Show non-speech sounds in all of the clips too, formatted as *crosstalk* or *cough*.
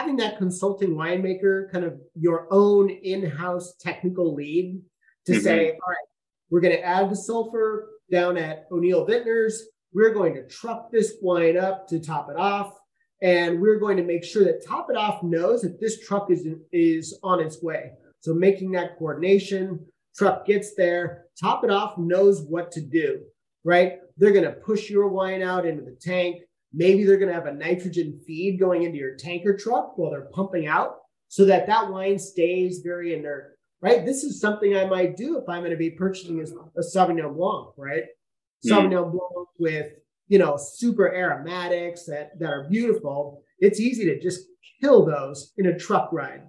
having that consulting winemaker, kind of your own in-house technical lead to mm-hmm. say, all right, we're going to add the sulfur down at O'Neill Vintners. We're going to truck this wine up to top it off. And we're going to make sure that Top It Off knows that this truck is, is on its way. So making that coordination, truck gets there, Top It Off knows what to do, right? They're going to push your wine out into the tank. Maybe they're going to have a nitrogen feed going into your tanker truck while they're pumping out so that that wine stays very inert, right? This is something I might do if I'm going to be purchasing a, a Sauvignon Blanc, right? Mm. Sauvignon Blanc with you know, super aromatics that, that are beautiful, it's easy to just kill those in a truck ride.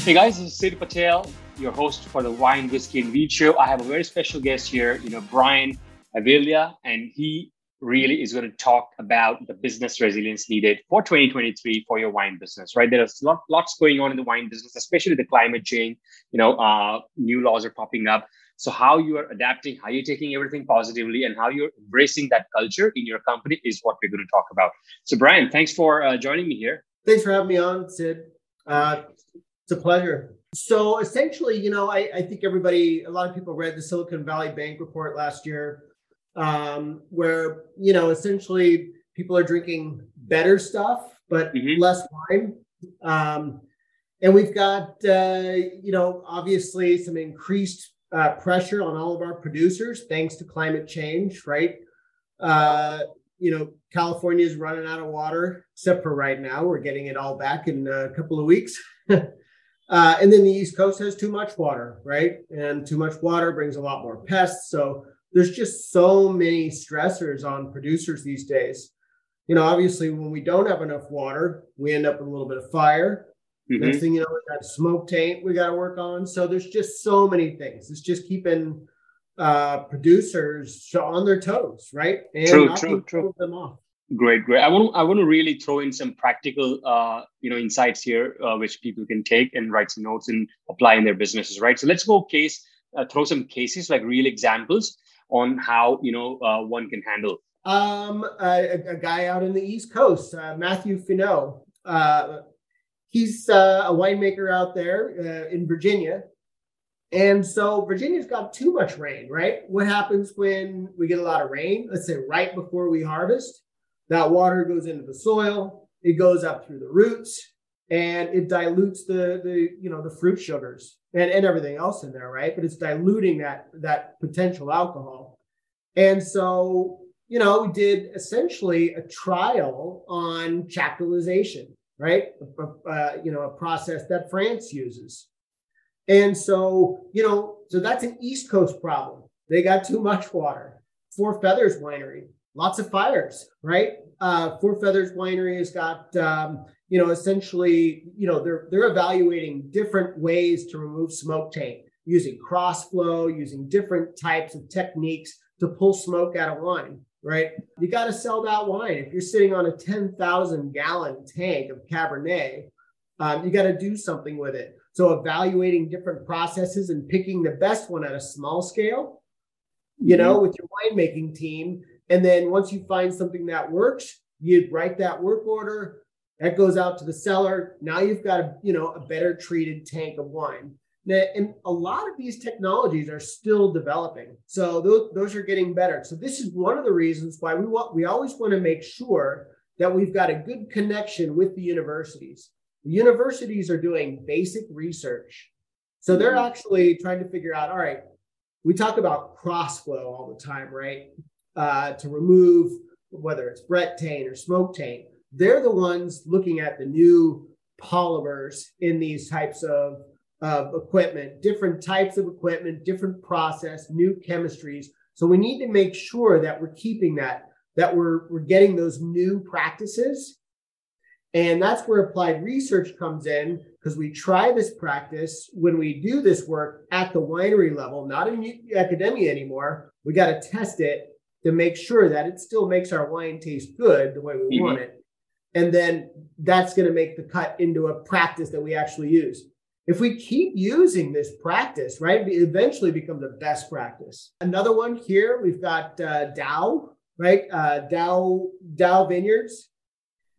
Hey guys, this is Sid Patel, your host for the Wine, Whiskey, and Weed Show. I have a very special guest here, you know, Bryan Avila, and he really is going to talk about the business resilience needed for 2023 for your wine business, right? There's lot, lots going on in the wine business, especially the climate change. You know, uh, new laws are popping up. So how you are adapting, how you're taking everything positively, and how you're embracing that culture in your company is what we're going to talk about. So, Bryan, thanks for uh, joining me here. Thanks for having me on, Sid. Uh, it's a pleasure. So essentially, you know, I, I think everybody, a lot of people read the Silicon Valley Bank report last year um, where you know essentially people are drinking better stuff but mm-hmm. less wine. Um, and we've got uh, you know obviously some increased uh, pressure on all of our producers thanks to climate change, right? Uh, you know, California is running out of water, except for right now. We're getting it all back in a couple of weeks. *laughs* Uh, and then the East Coast has too much water, right? And too much water brings a lot more pests. So there's just so many stressors on producers these days. You know, obviously, when we don't have enough water, we end up with a little bit of fire. Mm-hmm. Next thing you know, we got smoke taint we got to work on. So there's just so many things. It's just keeping uh, producers on their toes, right? And true, true, true. Them off. Great, great. I want to I want to really throw in some practical, uh, you know, insights here, uh, which people can take and write some notes and apply in their businesses, right? So let's go case, uh, throw some cases like real examples on how you know uh, one can handle? Um, a, a, guy out in the East Coast, uh, Matthew Finot. Uh, he's uh, a winemaker out there in Virginia, and so Virginia's got too much rain, right? What happens when we get a lot of rain? Let's say right before we harvest, that water goes into the soil, it goes up through the roots, and it dilutes the the you know the fruit sugars and, and everything else in there right? But it's diluting that that potential alcohol. And so you know we did essentially a trial on chaptalization right? Uh, you know a process that france uses. And so you know so that's an east coast problem. They got too much water. Four feathers winery lots of fires right uh, four feathers winery has got um, you know, essentially, you know, they're they're evaluating different ways to remove smoke taint using cross flow, using different types of techniques to pull smoke out of wine, right? You got to sell that wine. If you're sitting on a 10,000 gallon tank of Cabernet, um, you got to do something with it. So evaluating different processes and picking the best one at a small scale, you mm-hmm. know, with your winemaking team. And then once you find something that works, you write that work order, that goes out to the cellar. Now you've got a, you know, a better treated tank of wine. Now, and a lot of these technologies are still developing. So those, those are getting better. So this is one of the reasons why we want we always want to make sure that we've got a good connection with the universities. The universities are doing basic research. So they're mm-hmm. actually trying to figure out, all right, we talk about cross flow all the time, right? Uh, to remove whether it's Brett taint or smoke taint they're the ones looking at the new polymers in these types of, of equipment, different types of equipment, different process, new chemistries. So we need to make sure that we're keeping that, that we're, we're getting those new practices. And that's where applied research comes in because we try this practice when we do this work at the winery level, not in academia anymore. We got to test it to make sure that it still makes our wine taste good the way we mm-hmm. want it and then that's going to make the cut into a practice that we actually use. if we keep using this practice, right, it eventually becomes a best practice. Another one here, we've got uh, DAOU, right? Uh, DAOU DAOU Vineyards.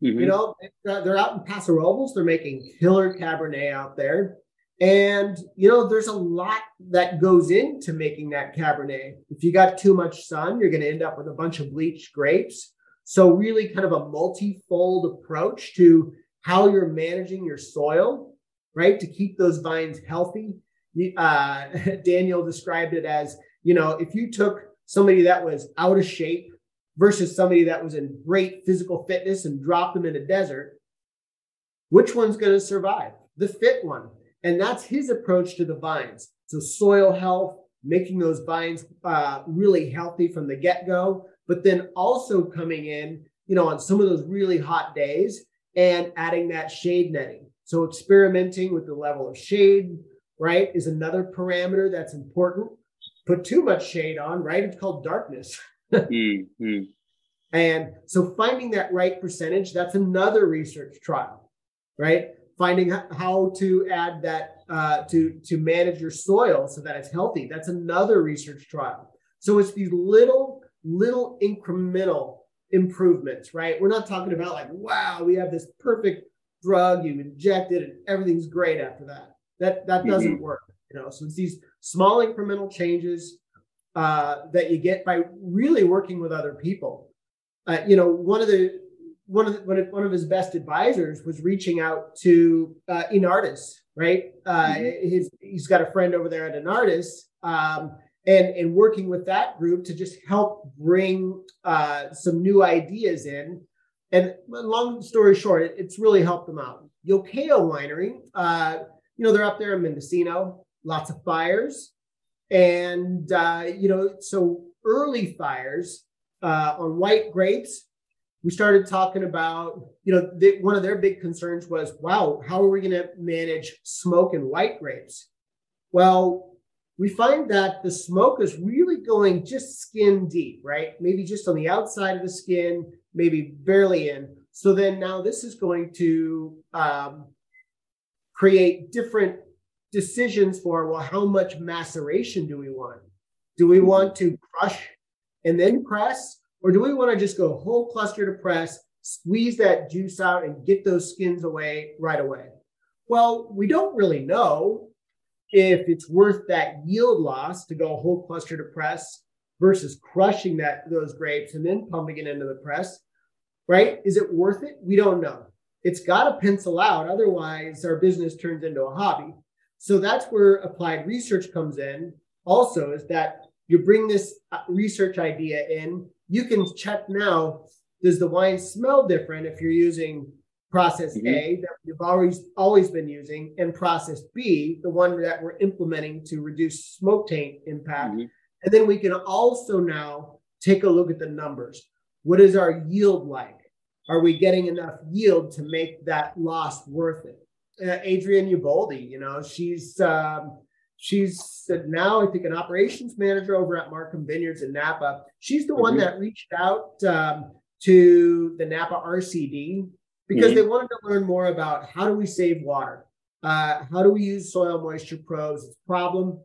Mm-hmm. You know, they're out in Paso Robles. They're making killer Cabernet out there. And, you know, there's a lot that goes into making that Cabernet. If you got too much sun, you're going to end up with a bunch of bleached grapes. So, really, kind of a multifold approach to how you're managing your soil, right? To keep those vines healthy. Uh, *laughs* Daniel described it as, you know, if you took somebody that was out of shape versus somebody that was in great physical fitness and dropped them in a desert, which one's going to survive? The fit one and that's his approach to the vines. So soil health, making those vines uh, really healthy from the get go, but then also coming in, you know, on some of those really hot days and adding that shade netting. So experimenting with the level of shade, right, is another parameter that's important. Put too much shade on, right? It's called darkness. *laughs* mm-hmm. And so finding that right percentage, that's another research trial, right? Finding how to add that uh, to to manage your soil so that it's healthy. That's another research trial. So it's these little little incremental improvements, right? We're not talking about like, wow, we have this perfect drug, you inject it, and everything's great after that. That that doesn't mm-hmm. work, you know. So it's these small incremental changes uh, that you get by really working with other people. Uh, you know, one of the one of the, one, of, one of his best advisors was reaching out to uh, Enartis, right? Uh, mm-hmm. his, he's got a friend over there at Enartis, um, and and working with that group to just help bring uh, some new ideas in. And long story short, it, it's really helped them out. Yokayo Winery, uh, you know, they're up there in Mendocino, lots of fires, and uh, you know, so early fires uh, on white grapes we started talking about, you know, they, one of their big concerns was, wow, how are we going to manage smoke and white grapes? Well, we find that the smoke is really going just skin deep, right? Maybe just on the outside of the skin, maybe barely in. So then now this is going to um, create different decisions for, well, how much maceration do we want? Do we want to crush and then press? Or do we want to just go whole cluster to press, squeeze that juice out, and get those skins away right away? Well, we don't really know if it's worth that yield loss to go whole cluster to press versus crushing that those grapes and then pumping it into the press, right? Is it worth it? We don't know. It's got to pencil out, otherwise our business turns into a hobby. So that's where applied research comes in. Also, is that you bring this uh, research idea in you can check now does the wine smell different if you're using process mm-hmm. A that you've always always been using and process B, the one that we're implementing to reduce smoke taint impact. Mm-hmm. And then we can also now take a look at the numbers. What is our yield like? Are we getting enough yield to make that loss worth it? Uh, Adrienne Uboldi, you know, she's um, She's now, I think, an operations manager over at Markham Vineyards in Napa. She's the mm-hmm. one that reached out um, to the Napa RCD because mm-hmm. they wanted to learn more about how do we save water, uh, how do we use soil moisture probes, it's a problem.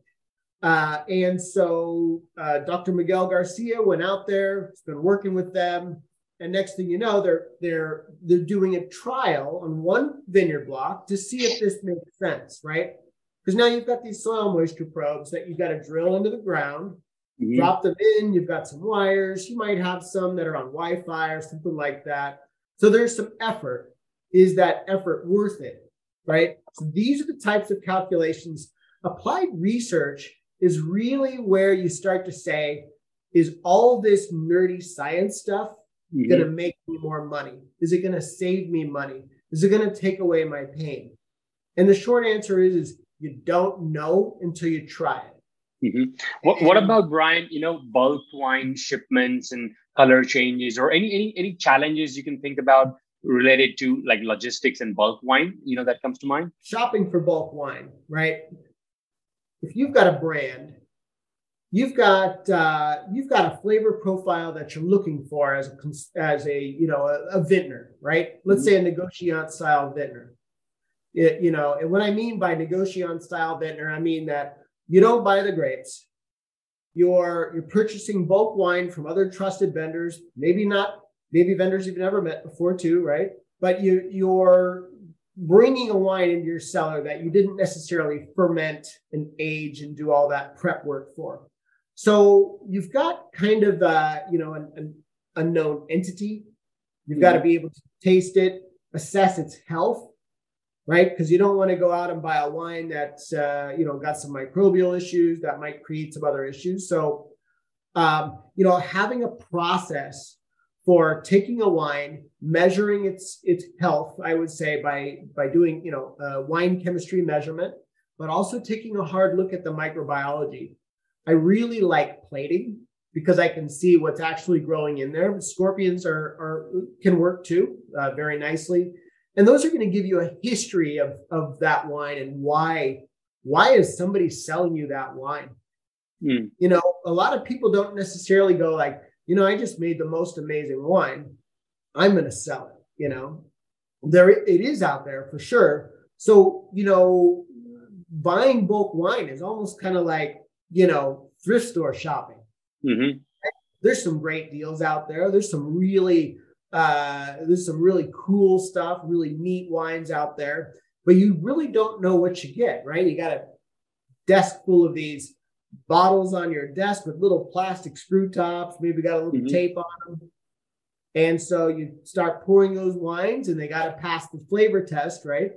Uh, and so uh, Dr. Miguel Garcia went out there, has been working with them, and next thing you know, they're they're they're doing a trial on one vineyard block to see if this makes sense, right? Because now you've got these soil moisture probes that you've got to drill into the ground, mm-hmm. drop them in. You've got some wires. You might have some that are on Wi Fi or something like that. So there's some effort. Is that effort worth it? Right. So these are the types of calculations. Applied research is really where you start to say, is all this nerdy science stuff mm-hmm. going to make me more money? Is it going to save me money? Is it going to take away my pain? And the short answer is, is you don't know until you try it. Mm-hmm. What, what about Bryan? You know, bulk wine shipments and color changes, or any any any challenges you can think about related to like logistics and bulk wine? You know, that comes to mind. Shopping for bulk wine, right? If you've got a brand, you've got uh, you've got a flavor profile that you're looking for as a as a you know a, a vintner, right? Let's mm-hmm. say a negociant style vintner It, you know, and what I mean by negociant style vintner, I mean that you don't buy the grapes. You're you're purchasing bulk wine from other trusted vendors, maybe not, maybe vendors you've never met before too, right? But you you're bringing a wine into your cellar that you didn't necessarily ferment and age and do all that prep work for. So you've got kind of uh, you know an, an unknown entity. You've mm-hmm. got to be able to taste it, assess its health, right? Because you don't want to go out and buy a wine that's uh, you know got some microbial issues that might create some other issues. So um, you know having a process for taking a wine, measuring its its health, I would say by by doing you know a wine chemistry measurement, but also taking a hard look at the microbiology. I really like plating because I can see what's actually growing in there. Scorpions are, are can work too uh, very nicely, and those are going to give you a history of of that wine and why why is somebody selling you that wine. Mm. You know, a lot of people don't necessarily go like, you know, I just made the most amazing wine. I'm going to sell it. You know, there it is out there for sure. So you know, buying bulk wine is almost kind of like you know thrift store shopping Mm-hmm. There's some great deals out there. There's some really uh, there's some really cool stuff, really neat wines out there, but you really don't know what you get, right? You got a desk full of these bottles on your desk with little plastic screw tops, maybe got a little mm-hmm. tape on them. And so you start pouring those wines and they got to pass the flavor test, right?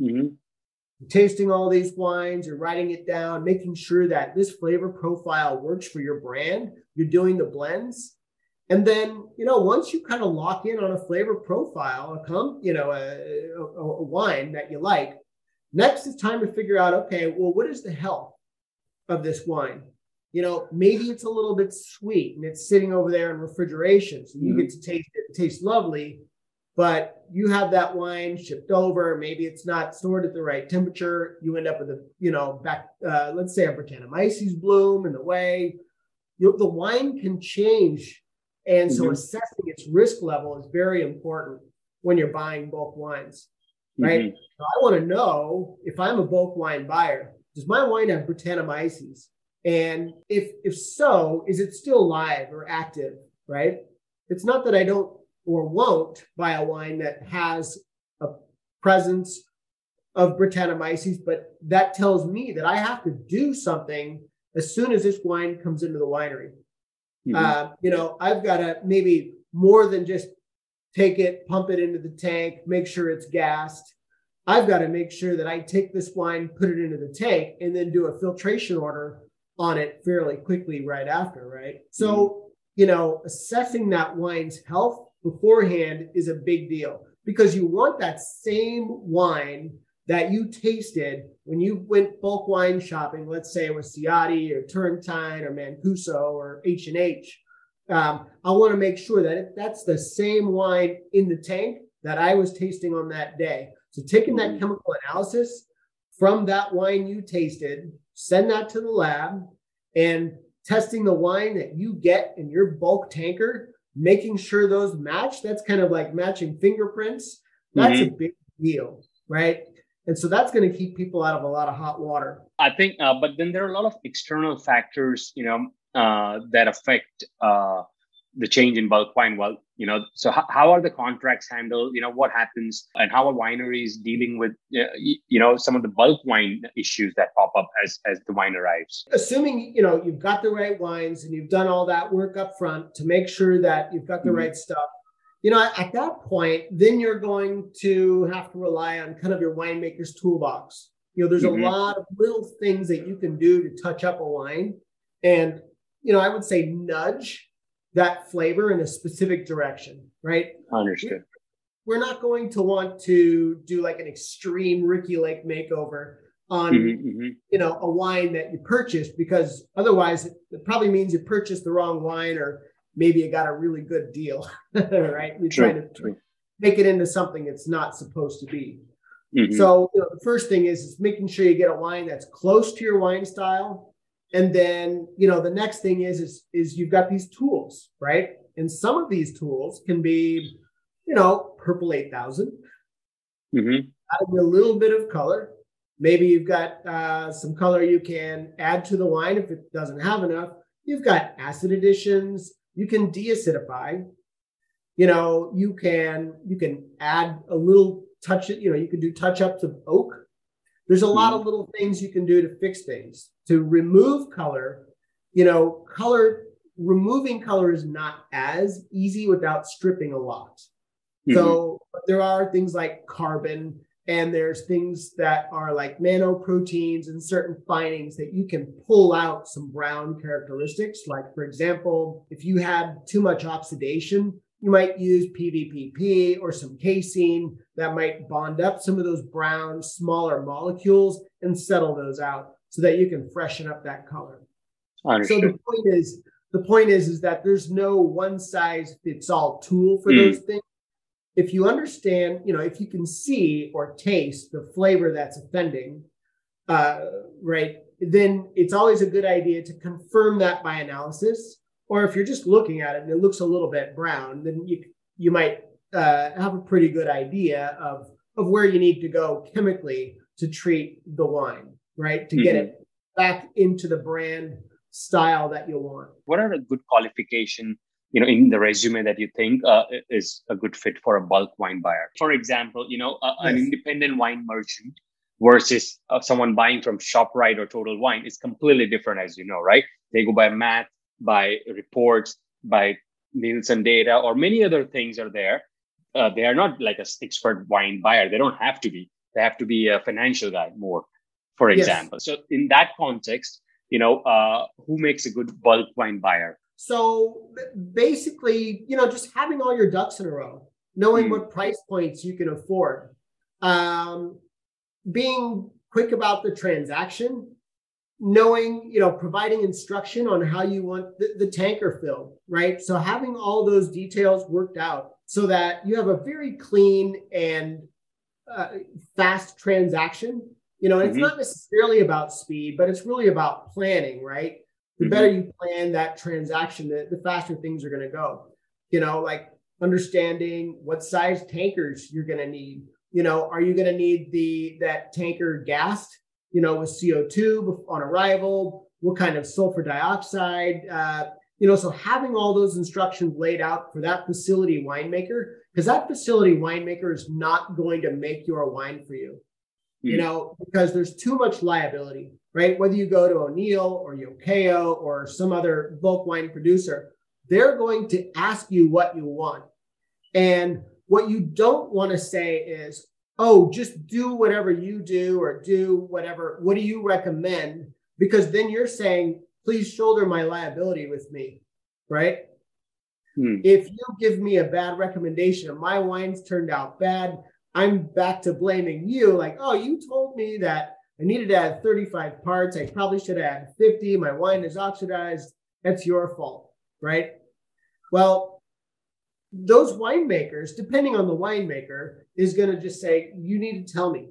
Mm-hmm tasting all these wines, you're writing it down, making sure that this flavor profile works for your brand. You're doing the blends. And then, you know, once you kind of lock in on a flavor profile, a come, you know, a, a, a wine that you like, next it's time to figure out, okay, well, what is the health of this wine? You know, maybe it's a little bit sweet and it's sitting over there in refrigeration. So you mm-hmm. get to taste it. It tastes lovely but you have that wine shipped over maybe it's not stored at the right temperature you end up with a you know back uh, let's say a brettanomyces bloom in the way you, know, the wine can change and so mm-hmm. assessing its risk level is very important when you're buying bulk wines right mm-hmm. so i want to know if i'm a bulk wine buyer does my wine have brettanomyces and if if so is it still live or active right it's not that i don't or won't buy a wine that has a presence of Brettanomyces, but that tells me that I have to do something as soon as this wine comes into the winery. Mm-hmm. Uh, you know, I've got to maybe more than just take it, pump it into the tank, make sure it's gassed. I've got to make sure that I take this wine, put it into the tank, and then do a filtration order on it fairly quickly right after, right? So, mm-hmm. you know, assessing that wine's health beforehand is a big deal because you want that same wine that you tasted when you went bulk wine shopping. Let's say it was Ciatti or Turrentine or Mancuso or H and H. Um, I want to make sure that it, that's the same wine in the tank that I was tasting on that day. So taking that mm-hmm. chemical analysis from that wine you tasted, send that to the lab, and testing the wine that you get in your bulk tanker making sure those match, that's kind of like matching fingerprints. That's mm-hmm. a big deal, right? And so that's going to keep people out of a lot of hot water. I think, uh, but then there are a lot of external factors, you know, uh, that affect uh, the change in bulk wine well you know so how, how are the contracts handled you know what happens and how are wineries dealing with you know some of the bulk wine issues that pop up as as the wine arrives assuming you know you've got the right wines and you've done all that work up front to make sure that you've got the mm-hmm. right stuff you know at that point then you're going to have to rely on kind of your winemaker's toolbox you know there's mm-hmm. a lot of little things that you can do to touch up a wine and you know i would say nudge that flavor in a specific direction, right? Understood. We're not going to want to do like an extreme Ricki Lake makeover on mm-hmm, mm-hmm. you know a wine that you purchased because otherwise it, it, probably means you purchased the wrong wine or maybe you got a really good deal, *laughs* right? You're true, trying to true. make it into something it's not supposed to be. Mm-hmm. So you know, the first thing is, is making sure you get a wine that's close to your wine style and then, you know, the next thing is, is, is you've got these tools, right? And some of these tools can be, you know, Purple 8000. Mm-hmm. adding a little bit of color. Maybe you've got uh, some color you can add to the wine if it doesn't have enough. You've got acid additions. You can deacidify. You know, you can you can add a little touch. You know, you can do touch ups of oak. There's a lot of mm-hmm. little things you can do to fix things. To remove color, you know, color removing color is not as easy without stripping a lot. Mm-hmm. So there are things like carbon and there's things that are like nanoproteins and certain findings that you can pull out some brown characteristics. Like, for example, if you had too much oxidation, you might use PVPP or some casein that might bond up some of those brown, smaller molecules and settle those out so that you can freshen up that color. So the point is, the point is, is that there's no one size fits all tool for mm. those things if you understand, you know, if you can see or taste the flavor that's offending, uh, right, then it's always a good idea to confirm that by analysis. Or if you're just looking at it and it looks a little bit brown, then you you might uh, have a pretty good idea of of where you need to go chemically to treat the wine, right, to mm-hmm. get it back into the brand style that you want. What are a good qualification you know in the resume that you think uh, is a good fit for a bulk wine buyer. For example you know yes. an independent wine merchant versus uh, someone buying from shoprite or total wine is completely different as you know right? They go by math by reports by nielsen data or many other things are there. Uh, they are not like an expert wine buyer. They don't have to be. They have to be a financial guy more for example. Yes. so in that context you know uh, who makes a good bulk wine buyer so basically, you know, just having all your ducks in a row, knowing mm. what price points you can afford, um, being quick about the transaction, knowing, you know, providing instruction on how you want the, the tanker filled, right? So having all those details worked out so that you have a very clean and uh, fast transaction. You know, mm-hmm. it's not necessarily about speed, but it's really about planning, right? The mm-hmm. better you plan that transaction, the, the faster things are going to go. You know, like understanding what size tankers you're going to need. You know, are you going to need the that tanker gassed? You know, with CO2 on arrival. What kind of sulfur dioxide? Uh, you know, so having all those instructions laid out for that facility winemaker, because that facility winemaker is not going to make your wine for you. Mm-hmm. You know, because there's too much liability right? Whether you go to O'Neill or Yokayo or some other bulk wine producer, they're going to ask you what you want. And what you don't want to say is, oh, just do whatever you do or do whatever. What do you recommend? Because then you're saying, please shoulder my liability with me, right? Hmm. If you give me a bad recommendation and my wines turned out bad, I'm back to blaming you. Like, oh, you told me that I needed to add 35 parts. I probably should add 50. My wine is oxidized. That's your fault, right? Well, those winemakers, depending on the winemaker, is going to just say, you need to tell me,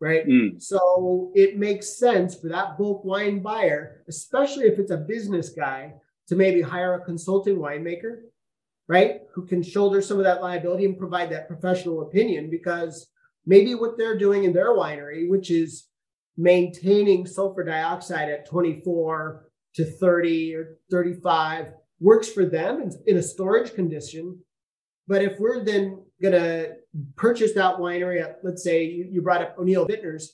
right? Mm. So it makes sense for that bulk wine buyer, especially if it's a business guy, to maybe hire a consulting winemaker, right? Who can shoulder some of that liability and provide that professional opinion because maybe what they're doing in their winery, which is maintaining sulfur dioxide at 24 to 30 or 35 works for them in, a storage condition. But if we're then going to purchase that winery, at, let's say you, you brought up O'Neill Vintners,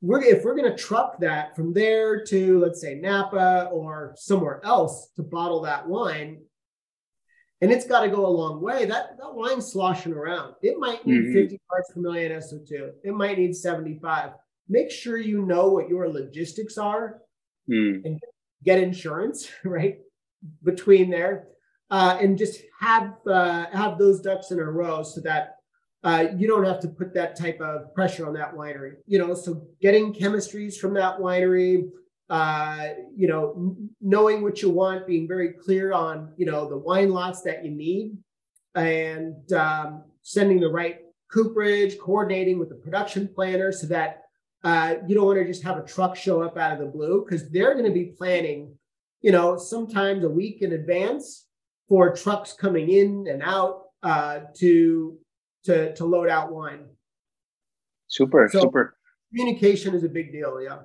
we're, if we're going to truck that from there to, let's say, Napa or somewhere else to bottle that wine, and it's got to go a long way. That that wine's sloshing around. It might need mm-hmm. 50 parts per million SO2. It might need 75 make sure you know what your logistics are mm. and get insurance *laughs* right between there uh, and just have uh, have those ducks in a row so that uh, you don't have to put that type of pressure on that winery you know so getting chemistries from that winery uh, you know knowing what you want being very clear on you know the wine lots that you need and um, sending the right cooperage coordinating with the production planner so that uh, you don't want to just have a truck show up out of the blue because they're going to be planning, you know, sometimes a week in advance for trucks coming in and out uh, to to to load out wine. Super, so super. Communication is a big deal, yeah.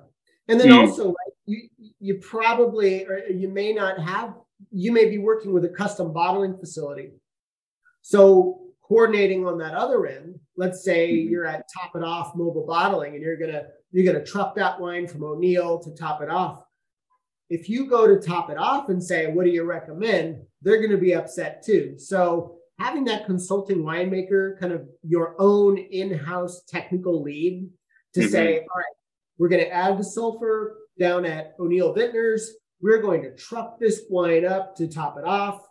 And then mm. also, like, you you probably or you may not have you may be working with a custom bottling facility. So coordinating on that other end, let's say mm-hmm. you're at Top It Off Mobile Bottling and you're gonna you're gonna truck that wine from O'Neill to Top It Off. If you go to Top It Off and say, "What do you recommend?" They're going to be upset too. So having that consulting winemaker, kind of your own in-house technical lead, to mm-hmm. say, "All right, we're going to add the sulfur down at O'Neill Vintners. We're going to truck this wine up to Top It Off."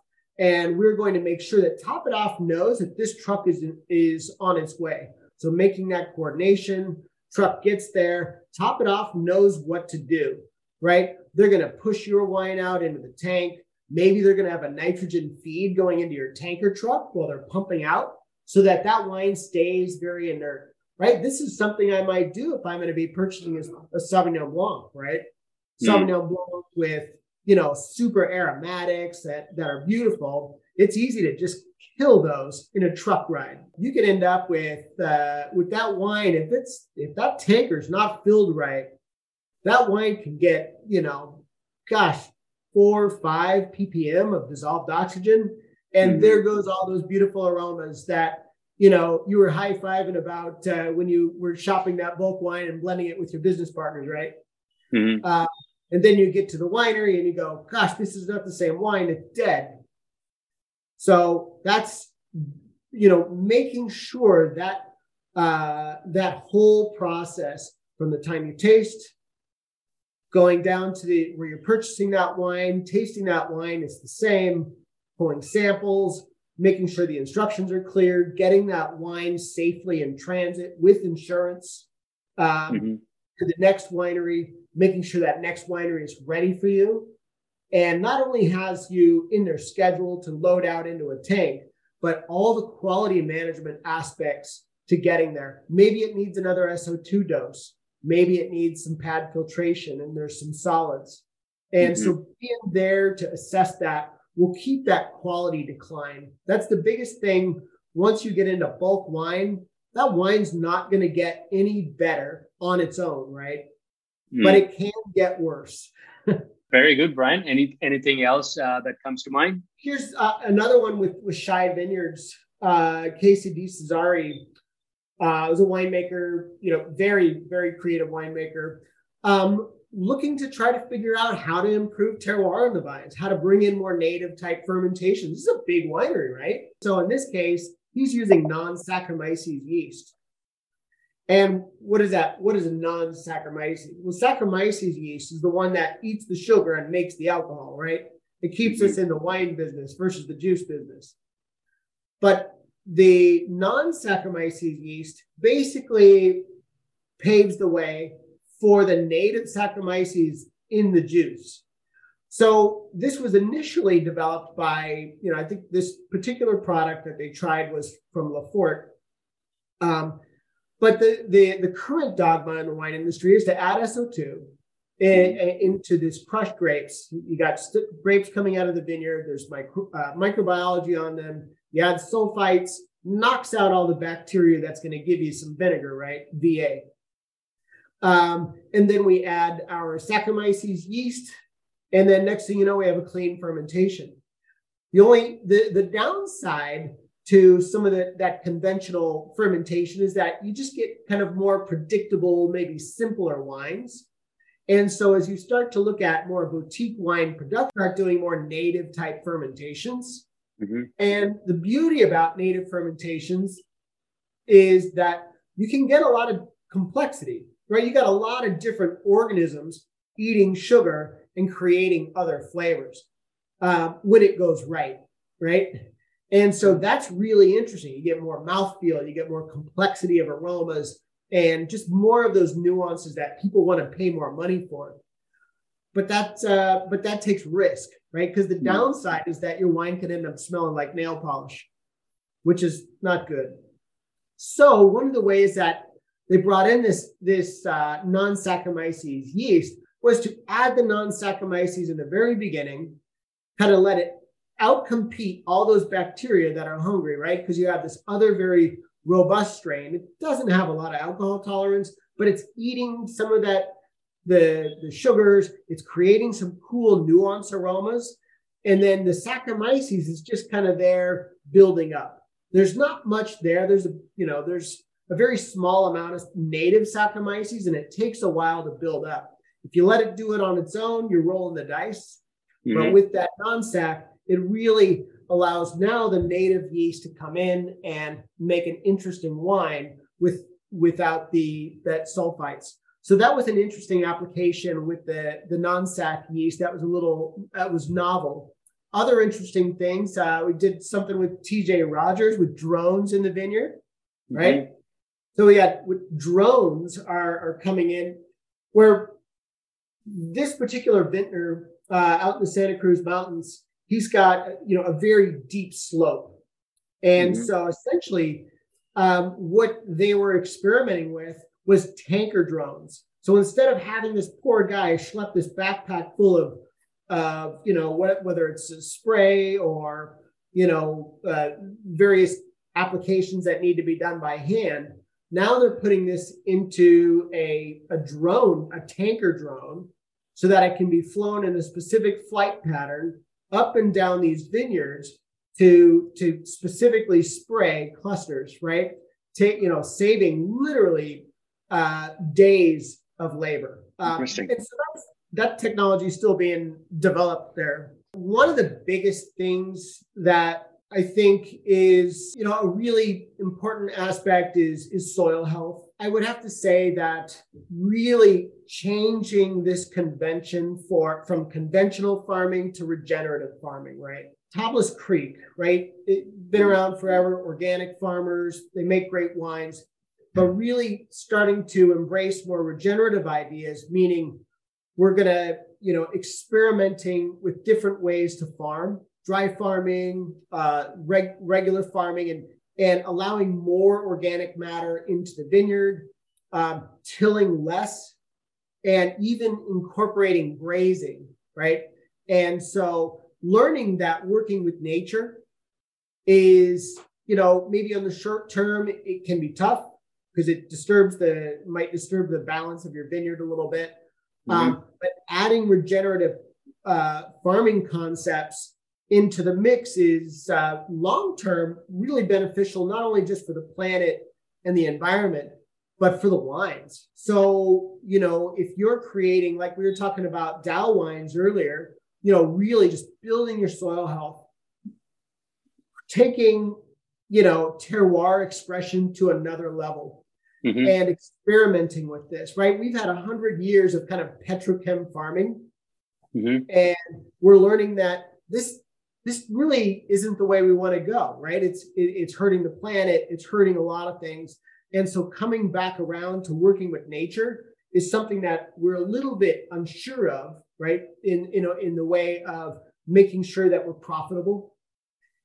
And we're going to make sure that Top It Off knows that this truck is is on its way. So making that coordination, truck gets there, Top It Off knows what to do, right? They're going to push your wine out into the tank. Maybe they're going to have a nitrogen feed going into your tanker truck while they're pumping out so that that wine stays very inert, right? This is something I might do if I'm going to be purchasing a, a Sauvignon Blanc, right? Mm. Sauvignon Blanc with you know, super aromatics that, that are beautiful, it's easy to just kill those in a truck ride. You can end up with uh, with that wine if it's if that tanker's not filled right, that wine can get you know, gosh, four five ppm of dissolved oxygen, and mm-hmm. there goes all those beautiful aromas that you know you were high fiving about uh, when you were shopping that bulk wine and blending it with your business partners, right? Mm-hmm. Uh, and then you get to the winery and you go, gosh, this is not the same wine, it's dead. So that's, you know, making sure that uh, that whole process from the time you taste, going down to the where you're purchasing that wine, tasting that wine is the same, pulling samples, making sure the instructions are clear, getting that wine safely in transit with insurance um, mm-hmm. to the next winery making sure that next winery is ready for you and not only has you in their schedule to load out into a tank, but all the quality management aspects to getting there. Maybe it needs another SO2 dose. Maybe it needs some pad filtration and there's some solids. And mm-hmm. so being there to assess that will keep that quality decline. That's the biggest thing. Once you get into bulk wine, that wine's not going to get any better on its own, right? Mm. but it can get worse. Very good, Bryan. Any anything else uh, that comes to mind? Here's uh, another one with with Shy Vineyards. Uh, Casey De Cesari uh, was a winemaker, you know, very very creative winemaker, um, looking to try to figure out how to improve terroir in the vines, how to bring in more native type fermentation. This is a big winery, right? So in this case, he's using non-Saccharomyces yeast. And what is that? What is a non-Saccharomyces? Well, Saccharomyces yeast is the one that eats the sugar and makes the alcohol, right? It keeps us in the wine business versus the juice business. But the non-Saccharomyces yeast basically paves the way for the native Saccharomyces in the juice. So this was initially developed by, you know, I think this particular product that they tried was from Laffort. Um, but the, the, the current dogma in the wine industry is to add SO2 in, in, into this crushed grapes. You got st- grapes coming out of the vineyard. There's micro, uh, microbiology on them. You add sulfites, knocks out all the bacteria that's going to give you some vinegar, right? VA. Um, and then we add our Saccharomyces yeast. And then next thing you know, we have a clean fermentation. The only the, the downside to some of the, that conventional fermentation is that you just get kind of more predictable, maybe simpler wines. And so as you start to look at more boutique wine production, start doing more native type fermentations. Mm-hmm. And the beauty about native fermentations is that you can get a lot of complexity, right? You got a lot of different organisms eating sugar and creating other flavors uh, when it goes right, right? And so that's really interesting. You get more mouthfeel, you get more complexity of aromas, and just more of those nuances that people want to pay more money for. But that's uh, but that takes risk, right? Because the mm-hmm. downside is that your wine can end up smelling like nail polish, which is not good. So one of the ways that they brought in this this uh, non-Saccharomyces yeast was to add the non-Saccharomyces in the very beginning, kind of let it outcompete all those bacteria that are hungry, right? Because you have this other very robust strain. It doesn't have a lot of alcohol tolerance, but it's eating some of that the the sugars. It's creating some cool nuance aromas, and then the Saccharomyces is just kind of there building up. There's not much there. There's a you know there's a very small amount of native Saccharomyces, and it takes a while to build up. If you let it do it on its own, you're rolling the dice. Mm-hmm. But with that non-sac, it really allows now the native yeast to come in and make an interesting wine with without the that sulfites. So that was an interesting application with the the non-sac yeast. That was a little that was novel. Other interesting things, uh, we did something with TJ Rodgers with drones in the vineyard, right? Mm-hmm. So we got drones are, are coming in where this particular vintner uh, out in the Santa Cruz Mountains, he's got you know a very deep slope, and mm-hmm. so essentially, um, what they were experimenting with was tanker drones. So instead of having this poor guy schlep this backpack full of, uh, you know, what, whether it's a spray or you know uh, various applications that need to be done by hand, now they're putting this into a, a drone, a tanker drone, so that it can be flown in a specific flight pattern up and down these vineyards to, to specifically spray clusters, right? Take, you know, saving literally uh, days of labor. Um, Interesting. And so that's, that technology is still being developed there. One of the biggest things that I think is, you know, a really important aspect is, is soil health. I would have to say that really changing this convention for from conventional farming to regenerative farming, right? Tablas Creek, right? It's been around forever, organic farmers, they make great wines, but really starting to embrace more regenerative ideas, meaning we're to, you know, experimenting with different ways to farm dry farming, uh, reg- regular farming, and and allowing more organic matter into the vineyard, um, tilling less, and even incorporating grazing, right? And so learning that working with nature is, you know, maybe on the short term it can be tough because it disturbs the might disturb the balance of your vineyard a little bit. Mm-hmm. Um, but adding regenerative uh, farming concepts into the mix is uh, long term really beneficial, not only just for the planet and the environment, but for the wines. So, you know, if you're creating, like we were talking about DAOU wines earlier, you know, really just building your soil health, taking, you know, terroir expression to another level. Mm-hmm. And experimenting with this, right? We've had a hundred years of kind of petrochem farming, mm-hmm. and we're learning that this this really isn't the way we want to go, right? It's it, it's hurting the planet, it's hurting a lot of things, and so coming back around to working with nature is something that we're a little bit unsure of, right? In you know in the way of making sure that we're profitable,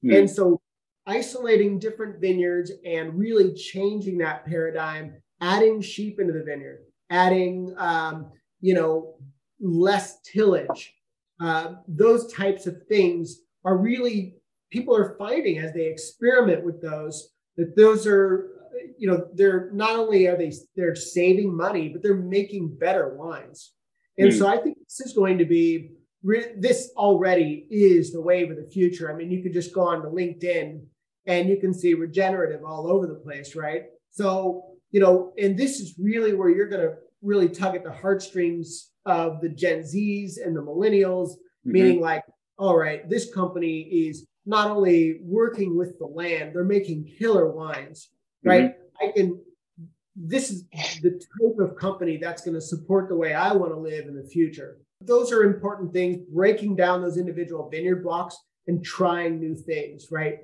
mm. and so isolating different vineyards and really changing that paradigm, adding sheep into the vineyard, adding um, you know less tillage, uh, those types of things are really people are finding as they experiment with those that those are you know they're not only are they they're saving money but they're making better wines and mm. so i think this is going to be this already is the wave of the future i mean you could just go on to linkedin and you can see regenerative all over the place right so you know and this is really where you're going to really tug at the heartstrings of the gen z's and the millennials mm-hmm. meaning like all right, this company is not only working with the land, they're making killer wines, right? Mm-hmm. I can, this is the type of company that's going to support the way I want to live in the future. Those are important things, breaking down those individual vineyard blocks and trying new things, right?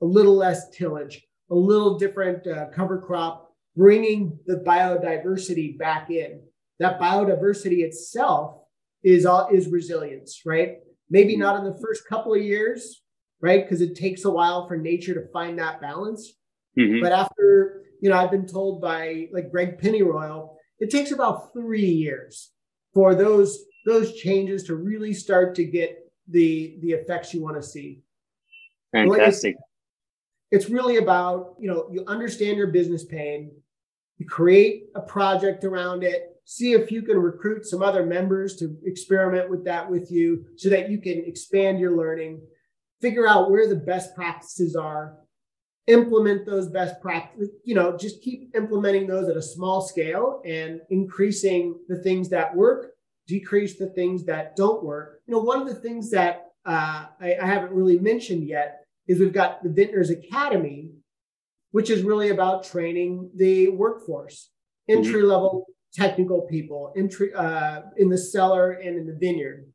A little less tillage, a little different uh, cover crop, bringing the biodiversity back in. That biodiversity itself is all is resilience, right? Maybe not in the first couple of years, right? Because it takes a while for nature to find that balance. Mm-hmm. But after, you know, I've been told by like Greg Pennyroyal, it takes about three years for those those changes to really start to get the the effects you want to see. Fantastic. it's really about, you know, you understand your business pain, you create a project around it, see if you can recruit some other members to experiment with that with you so that you can expand your learning, figure out where the best practices are, implement those best practices, you know, just keep implementing those at a small scale and increasing the things that work, decrease the things that don't work. You know, one of the things that uh, I, I haven't really mentioned yet is we've got the Vintners Academy, which is really about training the workforce, mm-hmm. entry level technical people, entry uh, in the cellar and in the vineyard.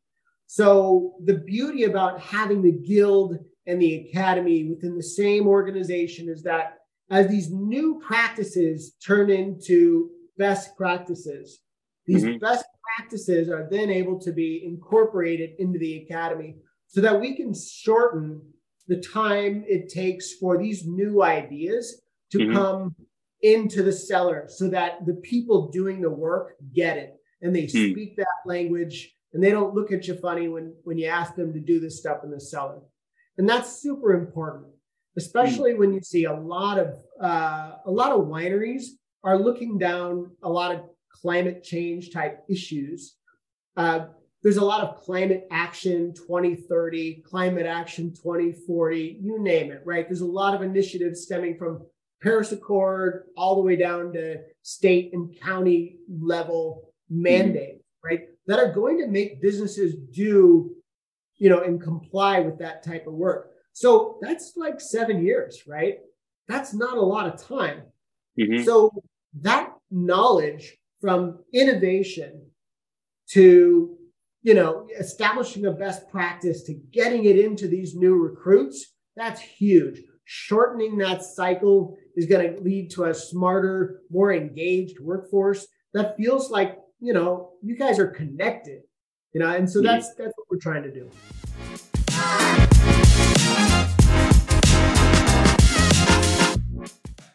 So the beauty about having the guild and the academy within the same organization is that as these new practices turn into best practices, these mm-hmm. best practices are then able to be incorporated into the academy so that we can shorten the time it takes for these new ideas to mm-hmm. come into the cellar so that the people doing the work get it and they mm. speak that language and they don't look at you funny when when you ask them to do this stuff in the cellar and that's super important especially mm. when you see a lot of uh, a lot of wineries are looking down a lot of climate change type issues uh, there's a lot of climate action 2030 climate action 2040 you name it right there's a lot of initiatives stemming from paris accord all the way down to state and county level mandate mm-hmm. right that are going to make businesses do you know and comply with that type of work so that's like seven years right that's not a lot of time mm-hmm. so that knowledge from innovation to you know, establishing a best practice to getting it into these new recruits, that's huge. Shortening that cycle is going to lead to a smarter, more engaged workforce that feels like, you know, you guys are connected, you know, and so mm-hmm. that's that's what we're trying to do.